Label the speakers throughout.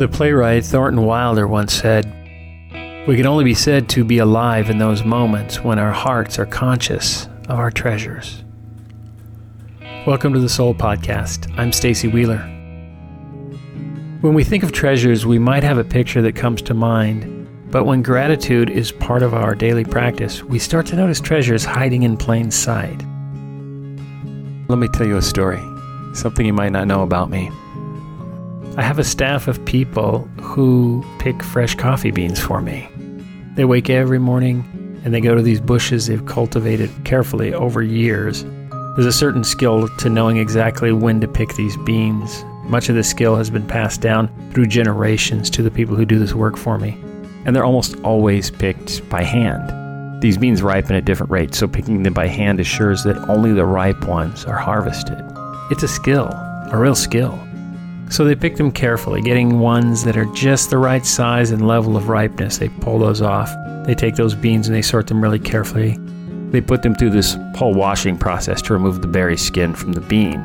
Speaker 1: The playwright Thornton Wilder once said, We can only be said to be alive in those moments when our hearts are conscious of our treasures. Welcome to the Soul Podcast. I'm Stacy Wheeler. When we think of treasures, we might have a picture that comes to mind, but when gratitude is part of our daily practice, we start to notice treasures hiding in plain sight. Let me tell you a story, something you might not know about me. I have a staff of people who pick fresh coffee beans for me. They wake every morning and they go to these bushes they've cultivated carefully over years. There's a certain skill to knowing exactly when to pick these beans. Much of this skill has been passed down through generations to the people who do this work for me. And they're almost always picked by hand. These beans ripen at different rates, so picking them by hand assures that only the ripe ones are harvested. It's a skill, a real skill. So they pick them carefully, getting ones that are just the right size and level of ripeness. They pull those off. They take those beans and they sort them really carefully. They put them through this whole washing process to remove the berry skin from the bean.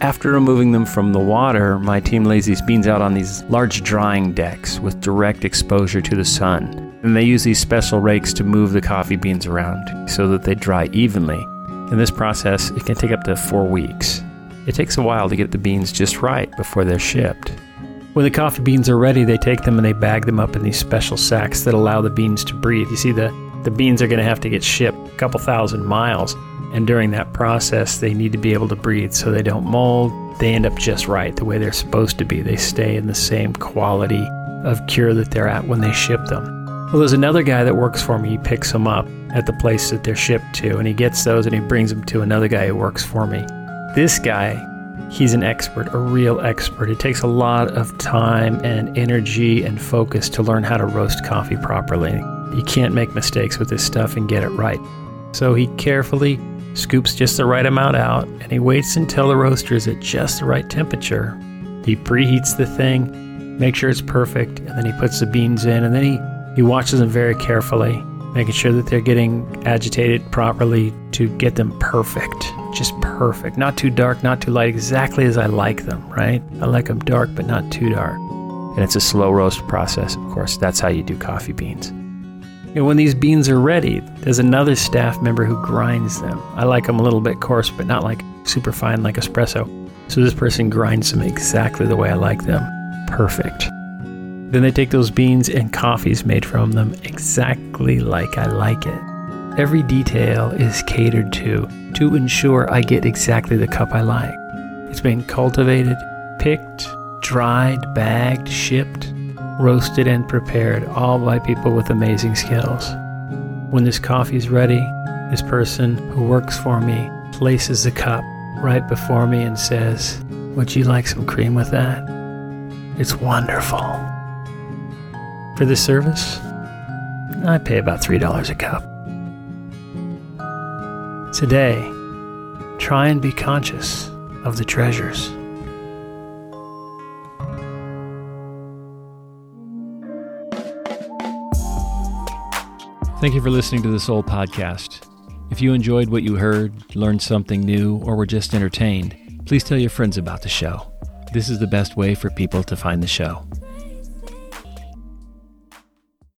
Speaker 1: After removing them from the water, my team lays these beans out on these large drying decks with direct exposure to the sun. And they use these special rakes to move the coffee beans around so that they dry evenly. In this process, it can take up to four weeks. It takes a while to get the beans just right before they're shipped. When the coffee beans are ready, they take them and they bag them up in these special sacks that allow the beans to breathe. You see, the, the beans are going to have to get shipped a couple thousand miles, and during that process, they need to be able to breathe so they don't mold. They end up just right, the way they're supposed to be. They stay in the same quality of cure that they're at when they ship them. Well, there's another guy that works for me. He picks them up at the place that they're shipped to, and he gets those and he brings them to another guy who works for me. This guy, he's an expert, a real expert. It takes a lot of time and energy and focus to learn how to roast coffee properly. You can't make mistakes with this stuff and get it right. So he carefully scoops just the right amount out and he waits until the roaster is at just the right temperature. He preheats the thing, makes sure it's perfect, and then he puts the beans in and then he, he watches them very carefully, making sure that they're getting agitated properly to get them perfect just perfect. Not too dark, not too light, exactly as I like them, right? I like them dark, but not too dark. And it's a slow roast process, of course. That's how you do coffee beans. And when these beans are ready, there's another staff member who grinds them. I like them a little bit coarse, but not like super fine like espresso. So this person grinds them exactly the way I like them. Perfect. Then they take those beans and coffee's made from them exactly like I like it. Every detail is catered to to ensure I get exactly the cup I like. It's been cultivated, picked, dried, bagged, shipped, roasted, and prepared, all by people with amazing skills. When this coffee is ready, this person who works for me places the cup right before me and says, Would you like some cream with that? It's wonderful. For this service, I pay about $3 a cup. Today, try and be conscious of the treasures. Thank you for listening to the Soul Podcast. If you enjoyed what you heard, learned something new, or were just entertained, please tell your friends about the show. This is the best way for people to find the show.